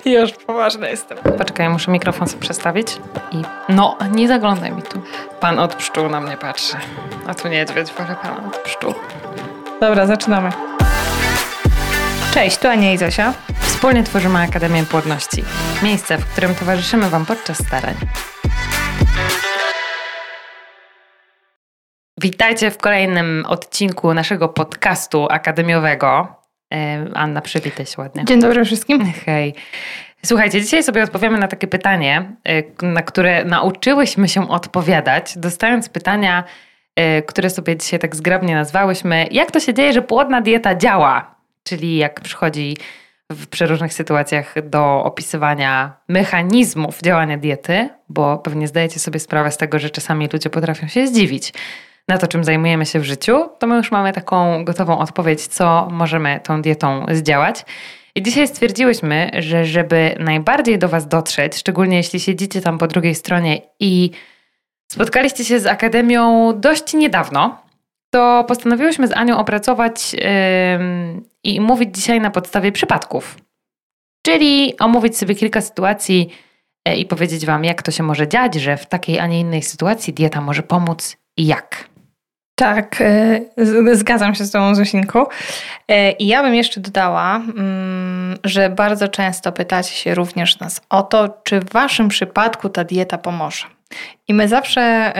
Już poważna jestem. Poczekaj, muszę mikrofon sobie przestawić. I no, nie zaglądaj mi tu. Pan od pszczół na mnie patrzy. A tu niedźwiedź, wolę pan od pszczół. Dobra, zaczynamy. Cześć, tu Ania i Zosia. Wspólnie tworzymy Akademię Płodności. Miejsce, w którym towarzyszymy Wam podczas starań. Witajcie w kolejnym odcinku naszego podcastu akademiowego. Anna, przywitaj się ładnie. Dzień dobry wszystkim. Hej. Słuchajcie, dzisiaj sobie odpowiemy na takie pytanie, e, na które nauczyłyśmy się odpowiadać, dostając pytania, e, które sobie dzisiaj tak zgrabnie nazwałyśmy. Jak to się dzieje, że płodna dieta działa? Czyli jak przychodzi w przeróżnych sytuacjach do opisywania mechanizmów działania diety, bo pewnie zdajecie sobie sprawę z tego, że czasami ludzie potrafią się zdziwić na to, czym zajmujemy się w życiu, to my już mamy taką gotową odpowiedź, co możemy tą dietą zdziałać. I dzisiaj stwierdziłyśmy, że żeby najbardziej do Was dotrzeć, szczególnie jeśli siedzicie tam po drugiej stronie i spotkaliście się z Akademią dość niedawno, to postanowiłyśmy z Anią opracować yy, i mówić dzisiaj na podstawie przypadków. Czyli omówić sobie kilka sytuacji yy, i powiedzieć Wam, jak to się może dziać, że w takiej, a nie innej sytuacji dieta może pomóc i jak. Tak, e, zgadzam się z tą Zosinku. E, I ja bym jeszcze dodała, mm, że bardzo często pytacie się również nas o to, czy w waszym przypadku ta dieta pomoże. I my zawsze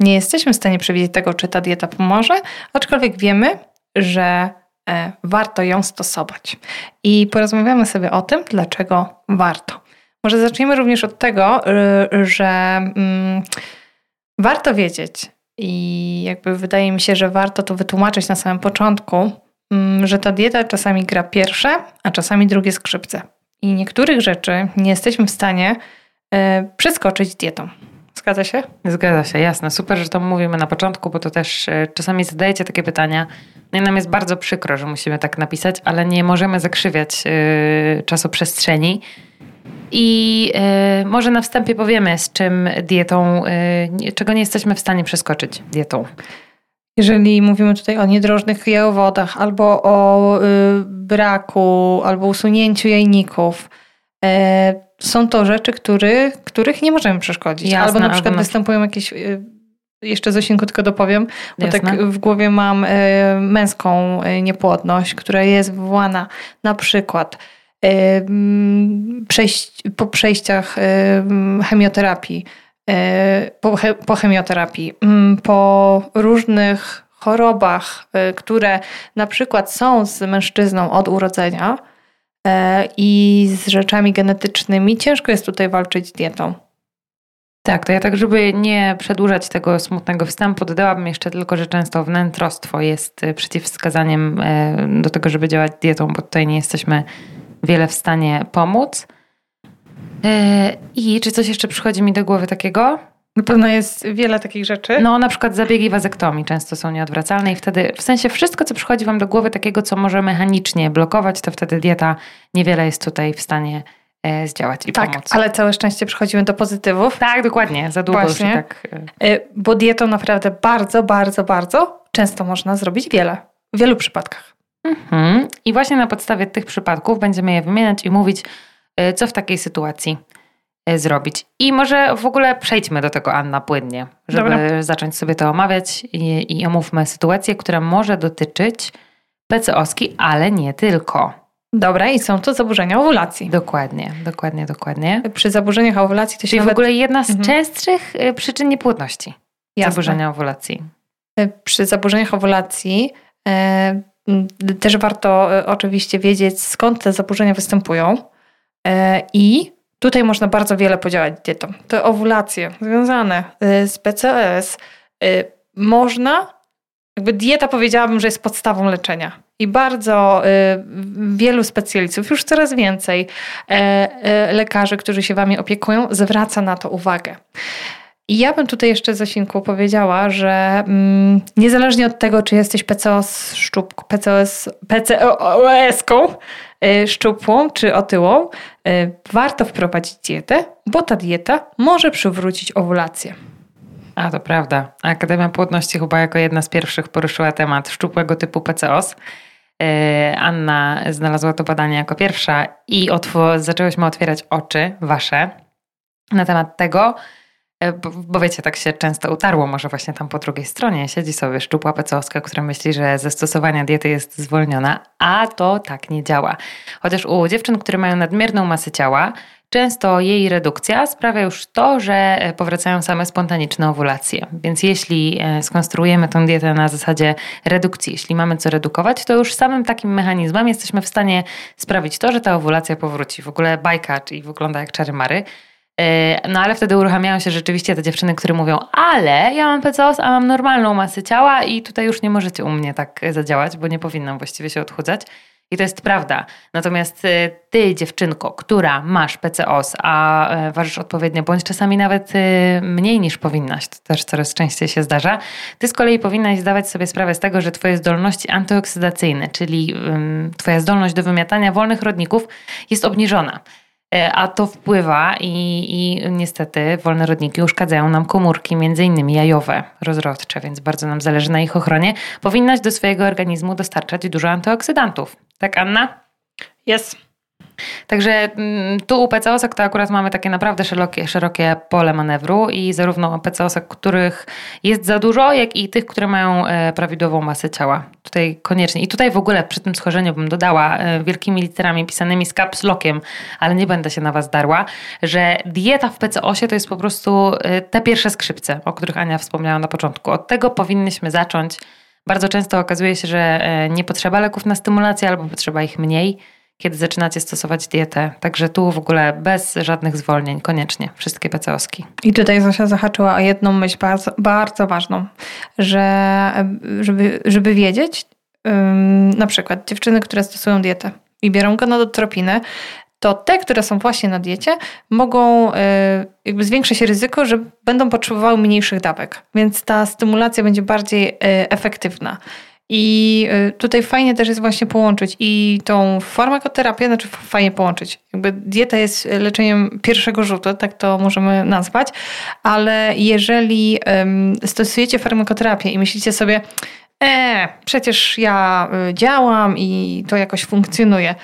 nie jesteśmy w stanie przewidzieć tego, czy ta dieta pomoże, aczkolwiek wiemy, że e, warto ją stosować. I porozmawiamy sobie o tym, dlaczego warto. Może zaczniemy również od tego, że mm, warto wiedzieć, i jakby wydaje mi się, że warto to wytłumaczyć na samym początku, mm, że ta dieta czasami gra pierwsze, a czasami drugie skrzypce. I niektórych rzeczy nie jesteśmy w stanie e, przeskoczyć dietą. Zgadza się? Zgadza się, jasne. Super, że to mówimy na początku, bo to też e, czasami zadajecie takie pytania. No i nam jest bardzo przykro, że musimy tak napisać, ale nie możemy zakrzywiać yy, czasoprzestrzeni. I y, może na wstępie powiemy, z czym dietą, y, czego nie jesteśmy w stanie przeskoczyć dietą. Jeżeli mówimy tutaj o niedrożnych jajowodach, albo o y, braku, albo usunięciu jajników, są to rzeczy, który, których nie możemy przeszkodzić. Jasne, albo na przykład albo występują jakieś. Jeszcze Zosinku tylko dopowiem, bo Jasne. tak w głowie mam męską niepłodność, która jest wywołana na przykład przejść, po przejściach chemioterapii, e, po, chemioterapii, po różnych chorobach, e, które na przykład są z mężczyzną od urodzenia e, i z rzeczami genetycznymi, ciężko jest tutaj walczyć z dietą. Tak, to ja tak, żeby nie przedłużać tego smutnego wstępu, dodałabym jeszcze tylko, że często wnętrostwo jest przeciwwskazaniem do tego, żeby działać dietą, bo tutaj nie jesteśmy wiele w stanie pomóc. E, I czy coś jeszcze przychodzi mi do głowy takiego? Na pewno jest wiele takich rzeczy. No, na przykład zabiegi wazektomii często są nieodwracalne i wtedy, w sensie wszystko, co przychodzi Wam do głowy takiego, co może mechanicznie blokować, to wtedy dieta niewiele jest tutaj w stanie e, zdziałać i tak, pomóc. ale całe szczęście przechodzimy do pozytywów. Tak, dokładnie, za długo Właśnie. już tak... E, bo dietą naprawdę bardzo, bardzo, bardzo często można zrobić wiele. W wielu przypadkach. Mhm. I właśnie na podstawie tych przypadków będziemy je wymieniać i mówić, y, co w takiej sytuacji y, zrobić. I może w ogóle przejdźmy do tego, Anna, płynnie, żeby Dobra. zacząć sobie to omawiać i, i omówmy sytuację, która może dotyczyć PCOSki, ale nie tylko. Dobra, i są to zaburzenia owulacji. Dokładnie, dokładnie, dokładnie. Przy zaburzeniach owulacji to się Czyli nawet... w ogóle jedna z mhm. częstszych y, przyczyn niepłodności. Jasne. Zaburzenia owulacji. Przy zaburzeniach owulacji też warto e, oczywiście wiedzieć, skąd te zaburzenia występują e, i tutaj można bardzo wiele podziałać dietą. Te owulacje związane e, z PCOS można, jakby dieta powiedziałabym, że jest podstawą leczenia. I bardzo wielu specjalistów, już coraz więcej lekarzy, którzy się wami opiekują, zwraca na to uwagę. I ja bym tutaj jeszcze Zosinku powiedziała, że mm, niezależnie od tego, czy jesteś PCOS szczupką, PCOS, PCOS-ką y, szczupłą czy otyłą, y, warto wprowadzić dietę, bo ta dieta może przywrócić owulację. A to prawda. Akademia Płodności chyba jako jedna z pierwszych poruszyła temat szczupłego typu PCOS. Anna znalazła to badanie jako pierwsza i otw- zaczęłyśmy otwierać oczy wasze na temat tego, bo, bo, wiecie, tak się często utarło, może właśnie tam po drugiej stronie siedzi sobie szczupła pecowska, która myśli, że ze stosowania diety jest zwolniona, a to tak nie działa. Chociaż u dziewczyn, które mają nadmierną masę ciała, często jej redukcja sprawia już to, że e, powracają same spontaniczne owulacje. Więc jeśli e, skonstruujemy tę dietę na zasadzie redukcji, jeśli mamy co redukować, to już samym takim mechanizmem jesteśmy w stanie sprawić to, że ta owulacja powróci. W ogóle bajka, czyli wygląda jak czary mary. E, no ale wtedy uruchamiają się rzeczywiście te dziewczyny, które mówią, ale ja mam PCOS, a mam normalną masę ciała i tutaj już nie możecie u mnie tak zadziałać, bo nie powinnam właściwie się odchudzać. I to jest prawda. Natomiast e, ty, dziewczynko, która masz PCOS, a e, ważysz odpowiednio, bądź czasami nawet mniej niż powinnaś, to też coraz częściej się zdarza, ty z kolei powinnaś zdawać sobie sprawę z tego, że twoje zdolności antyoksydacyjne, czyli twoja zdolność do wymiatania wolnych rodników jest obniżona. E, a to wpływa i, i niestety wolne rodniki uszkadzają nam komórki, między innymi jajowe, rozrodcze, więc bardzo nam zależy na ich ochronie. Powinnaś do swojego organizmu dostarczać dużo antyoksydantów. Tak, Anna? Jest. Także mm, tu u PCOSek to akurat mamy takie naprawdę szerokie, szerokie pole manewru i zarówno PCOSek, których jest za dużo, jak i tych, które mają e, prawidłową masę ciała. Tutaj koniecznie. I tutaj w ogóle przy tym schorzeniu bym dodała e, wielkimi literami pisanymi z caps lockiem, ale nie będę się na Was darła, że dieta w PCOSie to jest po prostu e, te pierwsze skrzypce, o których Ania wspomniała na początku. Od tego powinnyśmy zacząć. Bardzo często okazuje się, że nie potrzeba leków na stymulację albo potrzeba ich mniej kiedy zaczynacie stosować dietę. Także tu w ogóle bez żadnych zwolnień, koniecznie wszystkie PCOSki. I tutaj Zosia zahaczyła o jedną myśl bardzo, bardzo ważną, że żeby, żeby wiedzieć, na przykład dziewczyny, które stosują dietę i biorą gonadotropiny, to te, które są właśnie na diecie, mogą y, jakby zwiększyć ryzyko, że będą potrzebowały mniejszych dawek, więc ta stymulacja będzie bardziej y, efektywna. I y, tutaj fajnie też jest właśnie połączyć i tą farmakoterapię, znaczy fajnie połączyć. Jakby dieta jest leczeniem pierwszego rzutu, tak to możemy nazwać, ale jeżeli stosujecie farmakoterapię i myślicie sobie, e, przecież ja y, działam i to jakoś funkcjonuje,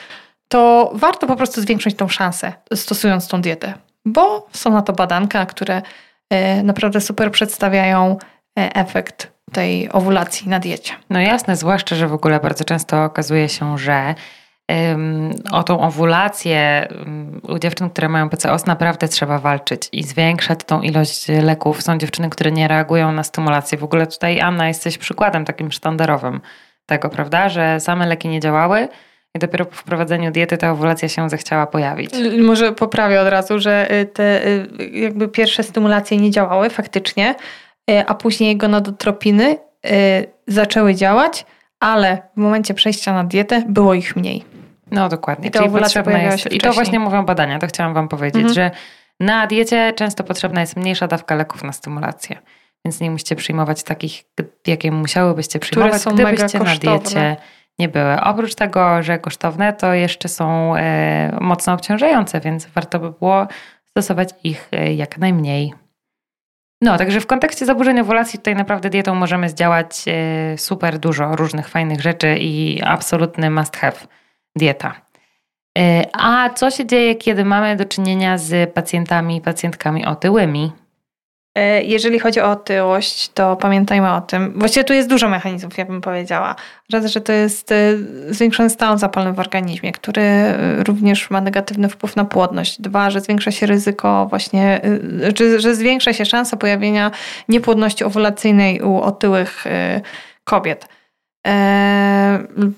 to warto po prostu zwiększyć tą szansę stosując tą dietę, bo są na to badanka, które e, naprawdę super przedstawiają e, efekt tej owulacji na diecie. No jasne, zwłaszcza, że w ogóle bardzo często okazuje się, że o tą owulację u dziewczyn, które mają PCOS naprawdę trzeba walczyć i zwiększać tą ilość leków. Są dziewczyny, które nie reagują na stymulację. W ogóle tutaj Anna jesteś przykładem takim sztandarowym tego, prawda, że same leki nie działały i dopiero po wprowadzeniu diety ta owulacja się zechciała pojawić. Może poprawię od razu, że y, te y, jakby pierwsze stymulacje nie działały faktycznie, a później gonadotropiny e, zaczęły działać, ale w momencie przejścia na dietę było ich mniej. No dokładnie. I to, Czyli potrzebna jest, I to właśnie mówią badania, to chciałam Wam powiedzieć, mhm. że na diecie często potrzebna jest mniejsza dawka leków na stymulację. Więc nie musicie przyjmować takich, jakie musiałybyście przyjmować, gdybyście na diecie nie były. Oprócz tego, że kosztowne, to jeszcze są e, mocno obciążające, więc warto by było stosować ich e, jak najmniej. No, także w kontekście zaburzeń owulacji tutaj naprawdę dietą możemy zdziałać e, super dużo różnych fajnych rzeczy i absolutny must have dieta. E, a co się dzieje, kiedy mamy do czynienia z pacjentami i pacjentkami otyłymi? E, jeżeli chodzi o otyłość, to pamiętajmy o tym. Właściwie tu jest dużo mechanizmów, ja bym powiedziała. Raz, że to jest e, zwiększony stan zapalny w organizmie, który e, również ma negatywny wpływ na płodność. Dwa, że zwiększa się ryzyko właśnie, że zwiększa się szansa pojawienia niepłodności owulacyjnej u otyłych kobiet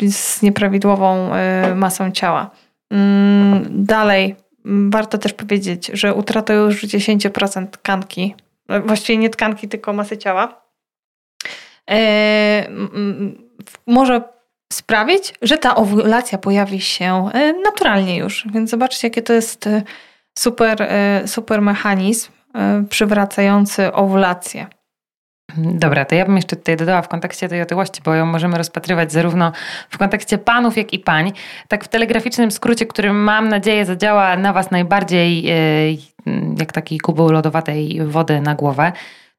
z nieprawidłową masą ciała. Mm, dalej, warto też powiedzieć, że utrata już 10% tkanki właściwie nie tkanki, tylko masy ciała, e, może sprawić, że ta owulacja pojawi się e, naturalnie już. Więc zobaczcie, jakie to jest e, super, super mechanizm przywracający owulację. Dobra, to ja bym jeszcze tutaj dodała w kontekście tej otyłości, bo ją możemy rozpatrywać zarówno w kontekście panów, jak i pań. Tak w telegraficznym skrócie, który mam nadzieję zadziała na Was najbardziej jak taki kubeł lodowatej wody na głowę,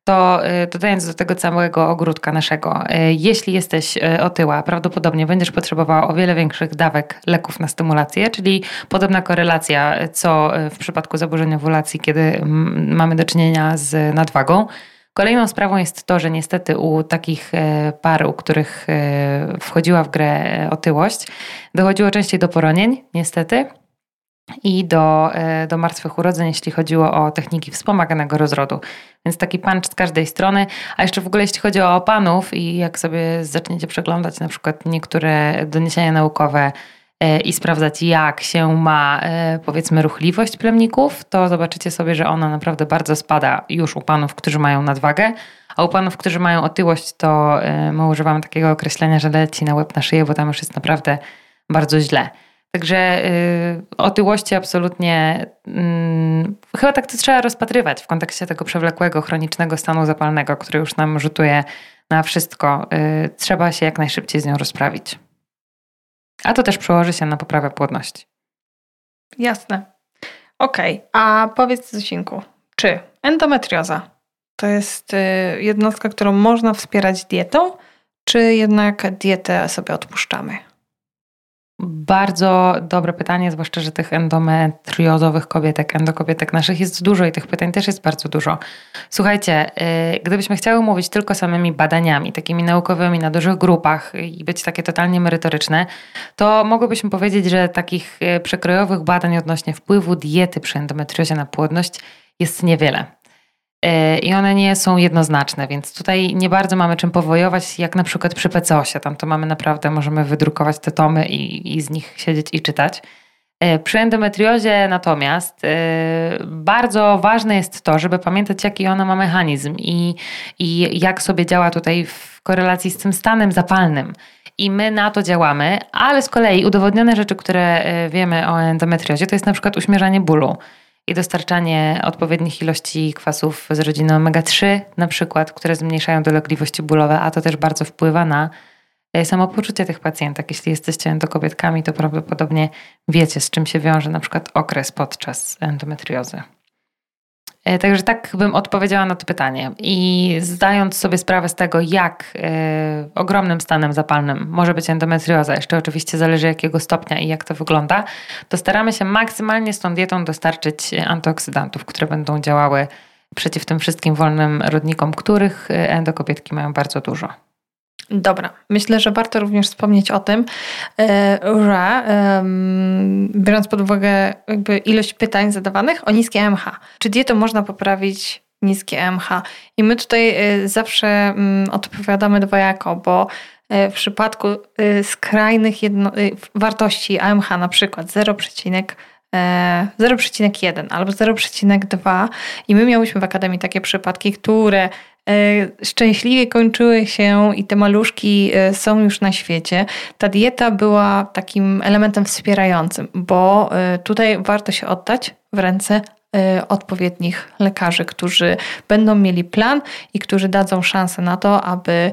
to dodając do tego całego ogródka naszego, jeśli jesteś otyła, prawdopodobnie będziesz potrzebowała o wiele większych dawek leków na stymulację, czyli podobna korelacja co w przypadku zaburzenia owulacji, kiedy mamy do czynienia z nadwagą. Kolejną sprawą jest to, że niestety u takich par, u których wchodziła w grę otyłość, dochodziło częściej do poronień, niestety, i do, do martwych urodzeń, jeśli chodziło o techniki wspomaganego rozrodu. Więc taki punch z każdej strony. A jeszcze w ogóle jeśli chodzi o panów i jak sobie zaczniecie przeglądać na przykład niektóre doniesienia naukowe E, i sprawdzać, jak się ma, e, powiedzmy, ruchliwość plemników, to zobaczycie sobie, że ona naprawdę bardzo spada już u panów, którzy mają nadwagę, a u panów, którzy mają otyłość, to e, my używamy takiego określenia, że leci na łeb na szyję, bo tam już jest naprawdę bardzo źle. Także otyłości absolutnie hmm, chyba tak to trzeba rozpatrywać w kontekście tego przewlekłego, chronicznego stanu zapalnego, który już nam rzutuje na wszystko. trzeba się jak najszybciej z nią rozprawić. A to też przełoży się na poprawę płodności. Jasne. Okej, okay. a powiedz Zosinku, czy endometrioza to jest y, jednostka, którą można wspierać dietą, czy jednak dietę sobie odpuszczamy? Bardzo dobre pytanie, zwłaszcza, że tych endometriozowych kobietek, endokobietek naszych jest dużo i tych pytań też jest bardzo dużo. Słuchajcie, yy, gdybyśmy chciały mówić tylko samymi badaniami, takimi naukowymi na dużych grupach i być takie totalnie merytoryczne, to mogłybyśmy powiedzieć, że takich y, przekrojowych badań odnośnie wpływu diety przy endometriozie na płodność jest niewiele. E, i one nie są jednoznaczne, więc tutaj nie bardzo mamy czym powojować, jak na przykład przy PCOSie. Tam to mamy naprawdę, możemy wydrukować te tomy i, i z nich siedzieć i czytać. E, przy endometriozie natomiast e, bardzo ważne jest to, żeby pamiętać, jaki ona ma mechanizm i, i jak sobie działa tutaj w korelacji z tym stanem zapalnym. I my na to działamy, ale z kolei udowodnione rzeczy, które wiemy o endometriozie, to jest na przykład uśmierzanie bólu i dostarczanie odpowiednich ilości kwasów z rodziny omega-3 na przykład, które zmniejszają dolegliwości bólowe, a to też bardzo wpływa na e, samopoczucie tych pacjentek. Jeśli jesteście endokobietkami, to prawdopodobnie wiecie, z czym się wiąże na przykład okres podczas endometriozy. E, także tak bym odpowiedziała na to pytanie. I zdając sobie sprawę z tego, jak y, ogromnym stanem zapalnym może być endometrioza, jeszcze oczywiście zależy jakiego stopnia i jak to wygląda, to staramy się maksymalnie z tą dietą dostarczyć antyoksydantów, które będą działały przeciw tym wszystkim wolnym rodnikom, których endokobietki mają bardzo dużo. Dobra, myślę, że warto również wspomnieć o tym, e, że biorąc pod uwagę ilość pytań zadawanych o niskie MH, czy dietą można poprawić niskie MH? I my tutaj e, zawsze mm, odpowiadamy dwojako, bo e, w przypadku skrajnych jedno, wartości AMH na przykład 0,1 albo 0,2 i my miałyśmy w Akademii takie przypadki, które E, szczęśliwie kończyły się i te maluszki e, są już na świecie. Ta dieta była takim elementem wspierającym, bo e, tutaj warto się oddać w ręce odpowiednich lekarzy, którzy będą mieli plan i którzy dadzą szansę na to, aby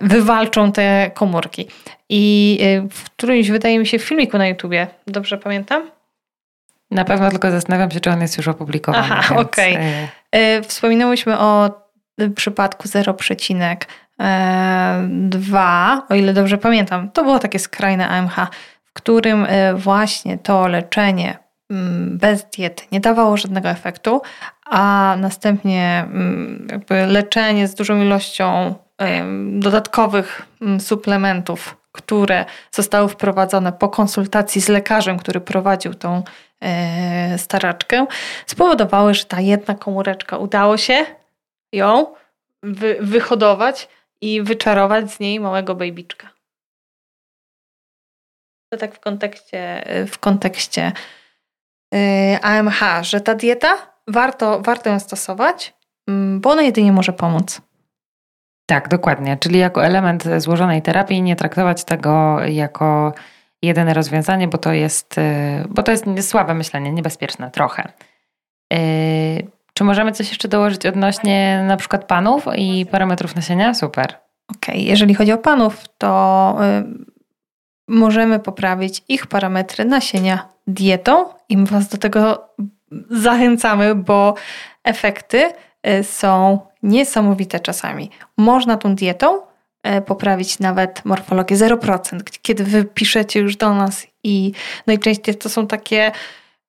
wywalczą te komórki. I w którymś, wydaje mi się, filmiku na YouTubie, dobrze pamiętam? Na pewno tylko zastanawiam się, czy on jest już opublikowany. Aha, okej. Okay. Wspominałyśmy o przypadku 0,2, e, o ile dobrze pamiętam, to było takie skrajne AMH, w którym e, właśnie to leczenie mm, bez diety nie dawało żadnego efektu, a następnie mm, jakby leczenie z dużą ilością dodatkowych mm, suplementów, które zostały wprowadzone po konsultacji z lekarzem, który prowadził tą e, staraczkę, spowodowały, że ta jedna komóreczka udało się ją wy, wyhodować i wyczarować z niej małego babyczka. To tak w kontekście, w kontekście yy, AMH, że ta dieta warto, warto ją stosować, mm, bo ona jedynie może pomóc. Tak, dokładnie. Czyli jako element złożonej terapii nie traktować tego jako jedyne rozwiązanie, bo to jest, yy, bo to jest słabe myślenie, niebezpieczne trochę. Yy, czy możemy coś jeszcze dołożyć odnośnie na przykład panów i parametrów nasienia? Super. Okej, okay. jeżeli chodzi o panów, to y, możemy poprawić ich parametry nasienia dietą i Was do tego zachęcamy, bo efekty y, są niesamowite czasami. Można tą dietą e, poprawić nawet morfologię 0%, kiedy wy piszecie już do nas i najczęściej to są takie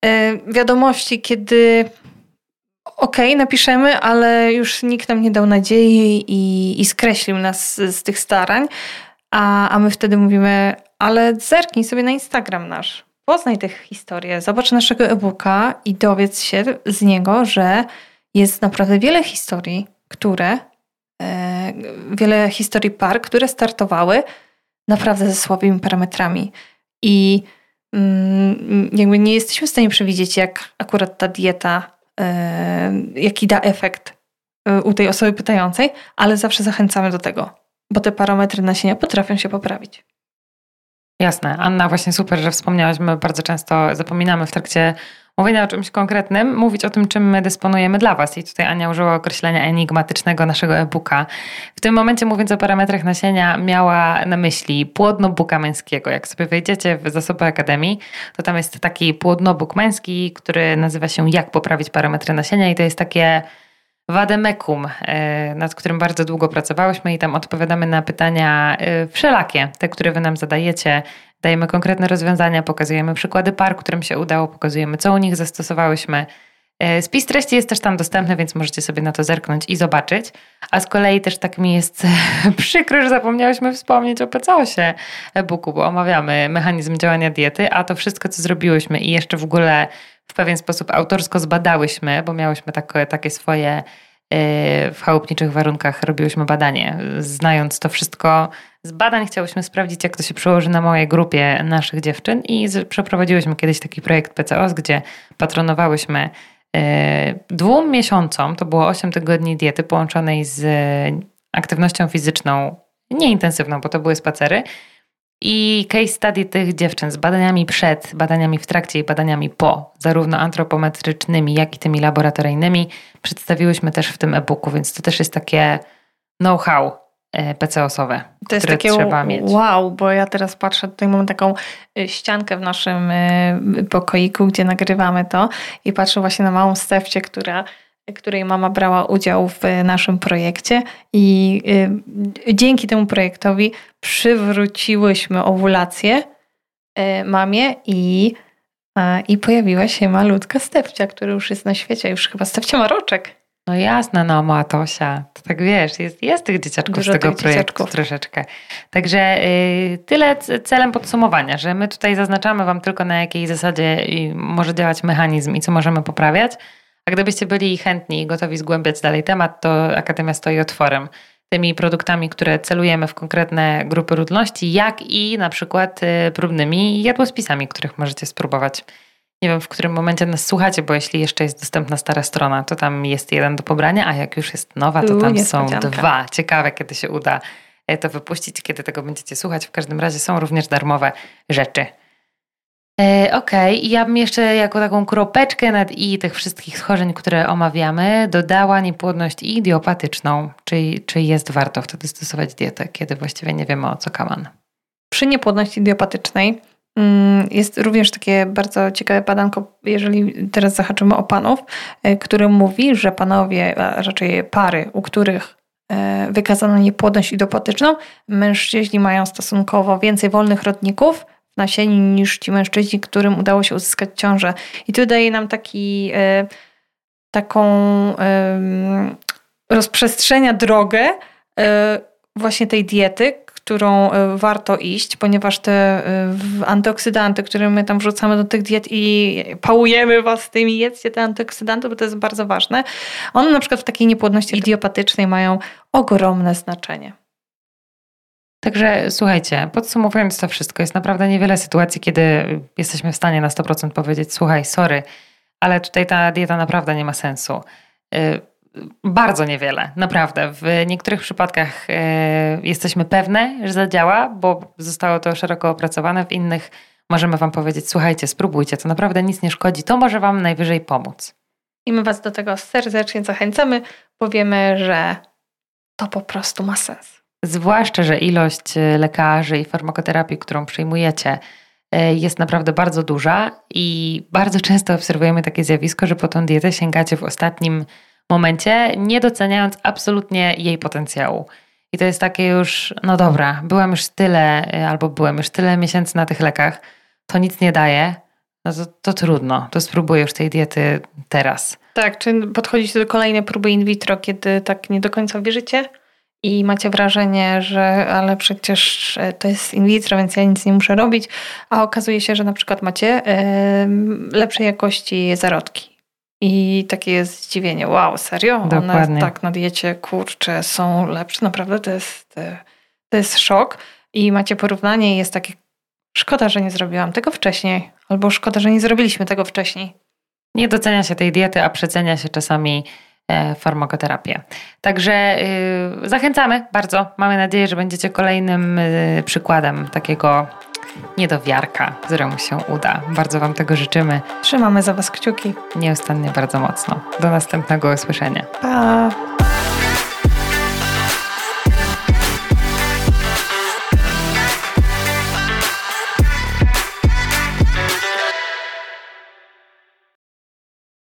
e, wiadomości, kiedy okej, okay, napiszemy, ale już nikt nam nie dał nadziei i, i skreślił nas z, z tych starań, a, a my wtedy mówimy, ale zerknij sobie na Instagram nasz, poznaj tę historię, zobacz naszego e-booka i dowiedz się z niego, że jest naprawdę wiele historii, które, e, wiele historii par, które startowały naprawdę ze słabymi parametrami. I mm, jakby nie jesteśmy w stanie przewidzieć, jak akurat ta dieta, e, jaki da efekt e, u tej osoby pytającej, ale zawsze zachęcamy do tego, bo te parametry nasienia potrafią się poprawić. Jasne. Anna, właśnie super, że wspomniałaś. My bardzo często zapominamy w trakcie mówienia o czymś konkretnym, mówić o tym, czym my dysponujemy dla Was. I tutaj Ania użyła określenia enigmatycznego naszego e-booka. W tym momencie, mówiąc o parametrach nasienia, miała na myśli płodnobuka męskiego. Jak sobie wejdziecie w zasoby Akademii, to tam jest taki płodnobuk męski, który nazywa się Jak poprawić parametry nasienia i to jest takie Wademekum, e, nad którym bardzo długo pracowałyśmy i tam odpowiadamy na pytania e, wszelakie, te, które wy nam zadajecie. Dajemy konkretne rozwiązania, pokazujemy przykłady par, którym się udało, pokazujemy, co u nich zastosowałyśmy. E, spis treści jest też tam dostępny, więc możecie sobie na to zerknąć i zobaczyć. A z kolei też tak mi jest przykro, że zapomniałyśmy wspomnieć o PCOS-ie e-booku, bo omawiamy mechanizm działania diety, a to wszystko, co zrobiłyśmy i jeszcze w ogóle w pewien sposób autorsko zbadałyśmy, bo miałyśmy takie, swoje e, w chałupniczych warunkach robiłyśmy badanie. Znając to wszystko z badań, chciałyśmy sprawdzić, jak to się przełoży na mojej grupie naszych dziewczyn i przeprowadziłyśmy kiedyś taki projekt PCOS, gdzie patronowałyśmy e, dwóm miesiącom, to było 8 tygodni diety połączonej z aktywnością fizyczną, nieintensywną, bo to były spacery, i case study tych dziewczyn z badaniami przed, badaniami w trakcie i badaniami po, zarówno antropometrycznymi, jak i tymi laboratoryjnymi, przedstawiłyśmy też w tym e-booku, więc to też jest takie know-how PCOS-owe, to jest takie trzeba mieć. Wow, bo ja teraz patrzę, tutaj mamy taką e, ściankę w naszym e, pokoiku, gdzie nagrywamy to i patrzę właśnie na małą Stefcie, która której mama brała udział w naszym projekcie i dzięki temu projektowi przywróciłyśmy owulację mamie i, i pojawiła się malutka Stefcia, która już jest na świecie. Już chyba Stefcia ma roczek. No jasne, no Matosia. To tak wiesz, jest, jest tych dzieciaczków Dużo z tego projektu dzieciaczków. troszeczkę. Także y, tyle celem podsumowania, że my tutaj zaznaczamy Wam tylko na jakiej zasadzie może działać mechanizm i co możemy poprawiać, a gdybyście byli chętni i gotowi zgłębiać dalej temat, to Akademia stoi otworem tymi produktami, które celujemy w konkretne grupy ludności, jak i na przykład y, próbnymi jadłospisami, których możecie spróbować. Nie wiem, w którym momencie nas słuchacie, bo jeśli jeszcze jest dostępna stara strona, to tam jest jeden do pobrania, a jak już jest nowa, to tam są dwa. Ciekawe, kiedy się uda e, to wypuścić, kiedy tego będziecie słuchać. W każdym razie są również darmowe rzeczy. E, okej, okay. ja bym jeszcze jako taką kropeczkę nad i tych wszystkich schorzeń, które omawiamy, dodała niepłodność idiopatyczną. Czy, czy jest warto wtedy stosować dietę, kiedy właściwie nie wiemy o co kaman? Przy niepłodności idiopatycznej jest również takie bardzo ciekawe badanko, jeżeli teraz zahaczymy o panów, e, które mówi, że panowie, a raczej pary, u których e, wykazano niepłodność idiopatyczną, mężczyźni mają stosunkowo więcej wolnych rodników, nasieni niż ci mężczyźni, którym udało się uzyskać ciążę. I to daje nam taki, e, taką rozprzestrzenia drogę właśnie tej diety, którą e, warto iść, ponieważ te antyoksydanty, które my tam wrzucamy do tych diet i pałujemy was tymi, jedzcie te antyoksydanty, bo to jest bardzo ważne. One na przykład w takiej niepłodności idiopatycznej mają ogromne znaczenie. Także słuchajcie, podsumowując to wszystko, jest naprawdę niewiele sytuacji, kiedy jesteśmy w stanie na 100% powiedzieć: Słuchaj, sorry, ale tutaj ta dieta naprawdę nie ma sensu. Bardzo niewiele, naprawdę. W niektórych przypadkach y, jesteśmy pewne, że zadziała, bo zostało to szeroko opracowane, w innych możemy Wam powiedzieć: Słuchajcie, spróbujcie, to naprawdę nic nie szkodzi, to może Wam najwyżej pomóc. I my Was do tego serdecznie zachęcamy. Powiemy, że to po prostu ma sens. Zwłaszcza, że ilość e, lekarzy i farmakoterapii, którą przyjmujecie, e, jest naprawdę bardzo duża i bardzo często obserwujemy takie zjawisko, że po tą dietę sięgacie w ostatnim momencie, nie doceniając absolutnie jej potencjału. I to jest takie już, no dobra, byłem już tyle, y, albo byłem już tyle miesięcy na tych lekach, to nic nie daje, no to, to trudno, to spróbuję już tej diety teraz. Tak, czy podchodzicie do kolejnej próby in vitro, kiedy tak nie do końca wierzycie i macie wrażenie, że ale przecież e, to jest in vitro, więc ja nic nie muszę robić, a okazuje się, że na przykład macie lepszej jakości zarodki. I takie jest zdziwienie, wow, serio? Dokładnie. One tak na diecie, kurcze, są lepsze. Naprawdę to jest, e, to jest szok. I macie porównanie i jest takie, szkoda, że nie zrobiłam tego wcześniej. Albo szkoda, że nie zrobiliśmy tego wcześniej. Nie docenia się tej diety, a przecenia się czasami e, farmakoterapię. Także yy, zachęcamy bardzo. Mamy nadzieję, że będziecie kolejnym yy, przykładem takiego niedowiarka, któremu się uda. Bardzo Wam tego życzymy. Trzymamy za Was kciuki. Nieustannie bardzo mocno. Do następnego usłyszenia. Pa!